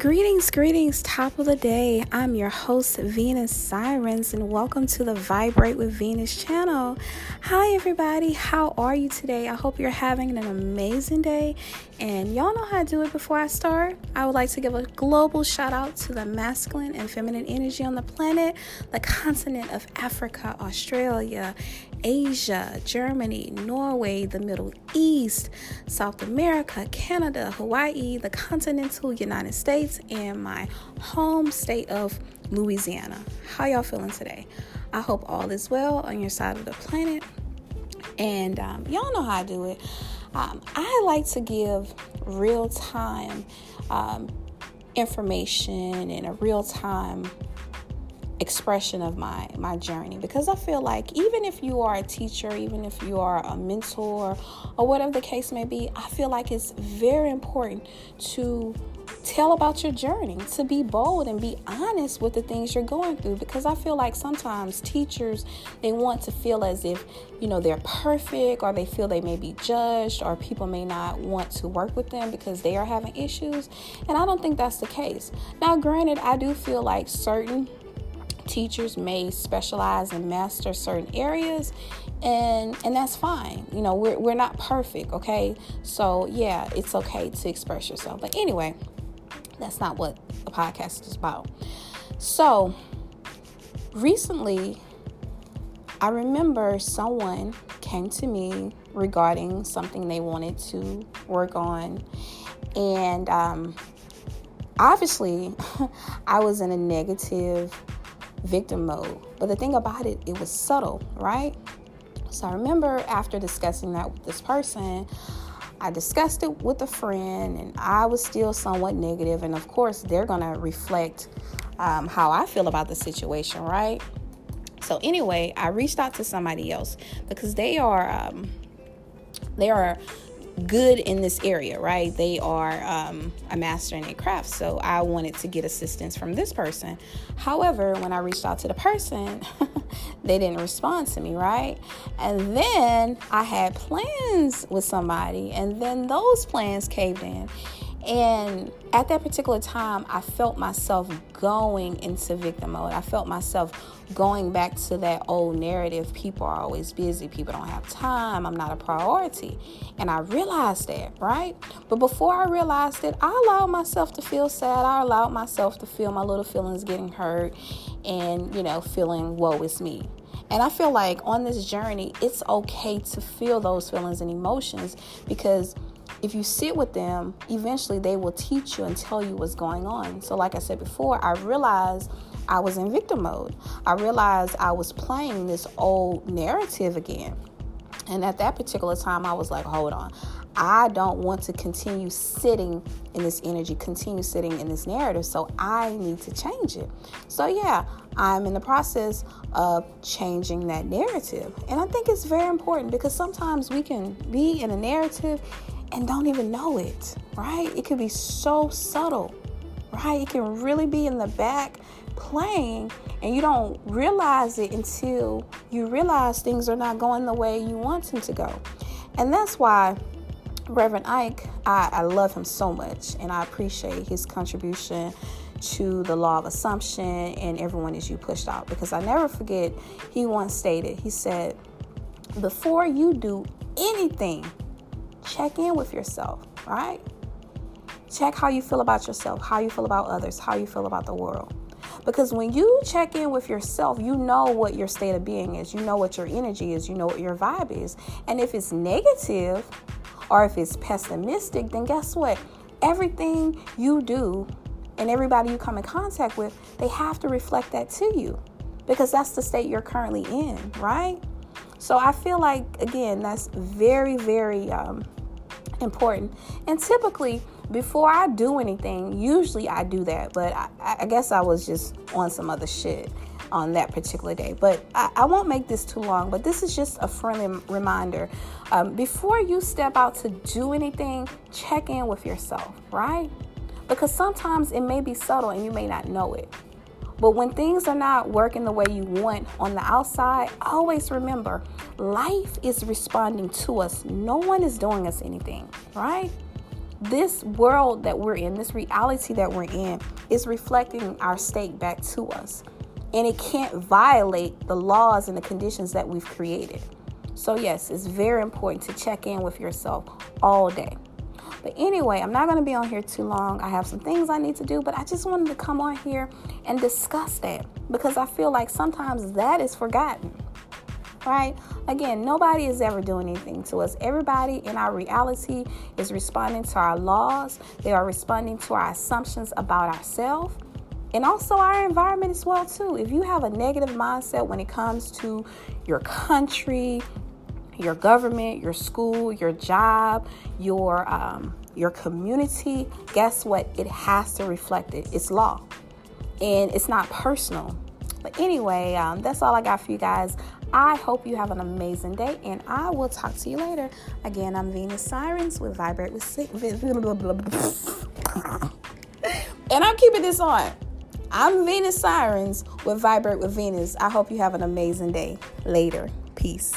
Greetings, greetings, top of the day. I'm your host, Venus Sirens, and welcome to the Vibrate with Venus channel. Hi, everybody. How are you today? I hope you're having an amazing day. And y'all know how to do it before I start. I would like to give a global shout out to the masculine and feminine energy on the planet, the continent of Africa, Australia, Asia, Germany, Norway, the Middle East, South America, Canada, Hawaii, the continental United States, and my home state of Louisiana. How y'all feeling today? I hope all is well on your side of the planet. And um, y'all know how I do it. Um, I like to give real time um, information and a real time expression of my my journey. Because I feel like even if you are a teacher, even if you are a mentor or whatever the case may be, I feel like it's very important to tell about your journey, to be bold and be honest with the things you're going through. Because I feel like sometimes teachers they want to feel as if, you know, they're perfect or they feel they may be judged or people may not want to work with them because they are having issues, and I don't think that's the case. Now, granted, I do feel like certain teachers may specialize and master certain areas and and that's fine. You know we're, we're not perfect okay? So yeah it's okay to express yourself. But anyway that's not what the podcast is about. So recently i remember someone came to me regarding something they wanted to work on. And um, obviously i was in a negative victim mode. But the thing about it, it was subtle, right? So I remember after discussing that with this person, I discussed it with a friend, and I was still somewhat negative. And of course, they're going to reflect um, how I feel about the situation, right? So anyway, I reached out to somebody else because they are um, they are good in this area, right? They are um, a master in their craft. So I wanted to get assistance from this person. However, when I reached out to the person, they didn't respond to me, right? And then I had plans with somebody, and then those plans caved in. And at that particular time, I felt myself going into victim mode. I felt myself going back to that old narrative people are always busy, people don't have time, I'm not a priority. And I realized that, right? But before I realized it, I allowed myself to feel sad. I allowed myself to feel my little feelings getting hurt and, you know, feeling, woe is me. And I feel like on this journey, it's okay to feel those feelings and emotions because if you sit with them, eventually they will teach you and tell you what's going on. So, like I said before, I realized I was in victim mode. I realized I was playing this old narrative again. And at that particular time, I was like, hold on. I don't want to continue sitting in this energy, continue sitting in this narrative. So I need to change it. So, yeah, I'm in the process of changing that narrative. And I think it's very important because sometimes we can be in a narrative and don't even know it, right? It can be so subtle, right? It can really be in the back playing and you don't realize it until you realize things are not going the way you want them to go. And that's why Reverend Ike, I, I love him so much and I appreciate his contribution to the law of assumption and everyone is you pushed out because I never forget he once stated, he said, before you do anything check in with yourself, right? Check how you feel about yourself, how you feel about others, how you feel about the world. Because when you check in with yourself, you know what your state of being is, you know what your energy is, you know what your vibe is. And if it's negative or if it's pessimistic, then guess what? Everything you do and everybody you come in contact with, they have to reflect that to you because that's the state you're currently in, right? So I feel like, again, that's very, very um, important. And typically, before I do anything, usually I do that, but I, I guess I was just on some other shit on that particular day. But I, I, won't make this too long, but this is just a friendly reminder. Um, before you step out to do anything, check in with yourself, right? Because sometimes it may be subtle and you may not know it. But when things are not working the way you want on the outside, always remember life is responding to us. No one is doing us anything, right? this world that we're in, this reality that we're in, is reflecting our state back to us. And it can't violate the laws and the conditions that we've created. So, yes, it's very important to check in with yourself all day. But anyway, I'm not going to be on here too long. I have some things I need to do, but I just wanted to come on here and discuss that because I feel like sometimes that is forgotten right? Again, nobody is ever doing anything to us. Everybody in our reality is responding to our laws, they are responding to our assumptions about ourselves. And also our environment as well too. If you have a negative mindset when it comes to your country, your government, your school, your job, your um, your community, guess what? It has to reflect it. It's law, and it's not personal. But anyway, um, that's all I got for you guys. I hope you have an amazing day, and I will talk to you later. Again, I'm Venus Sirens with Vibrate with Sick. and I'm keeping this on. I'm Venus Sirens with Vibrate with Venus. I hope you have an amazing day. Later. Peace.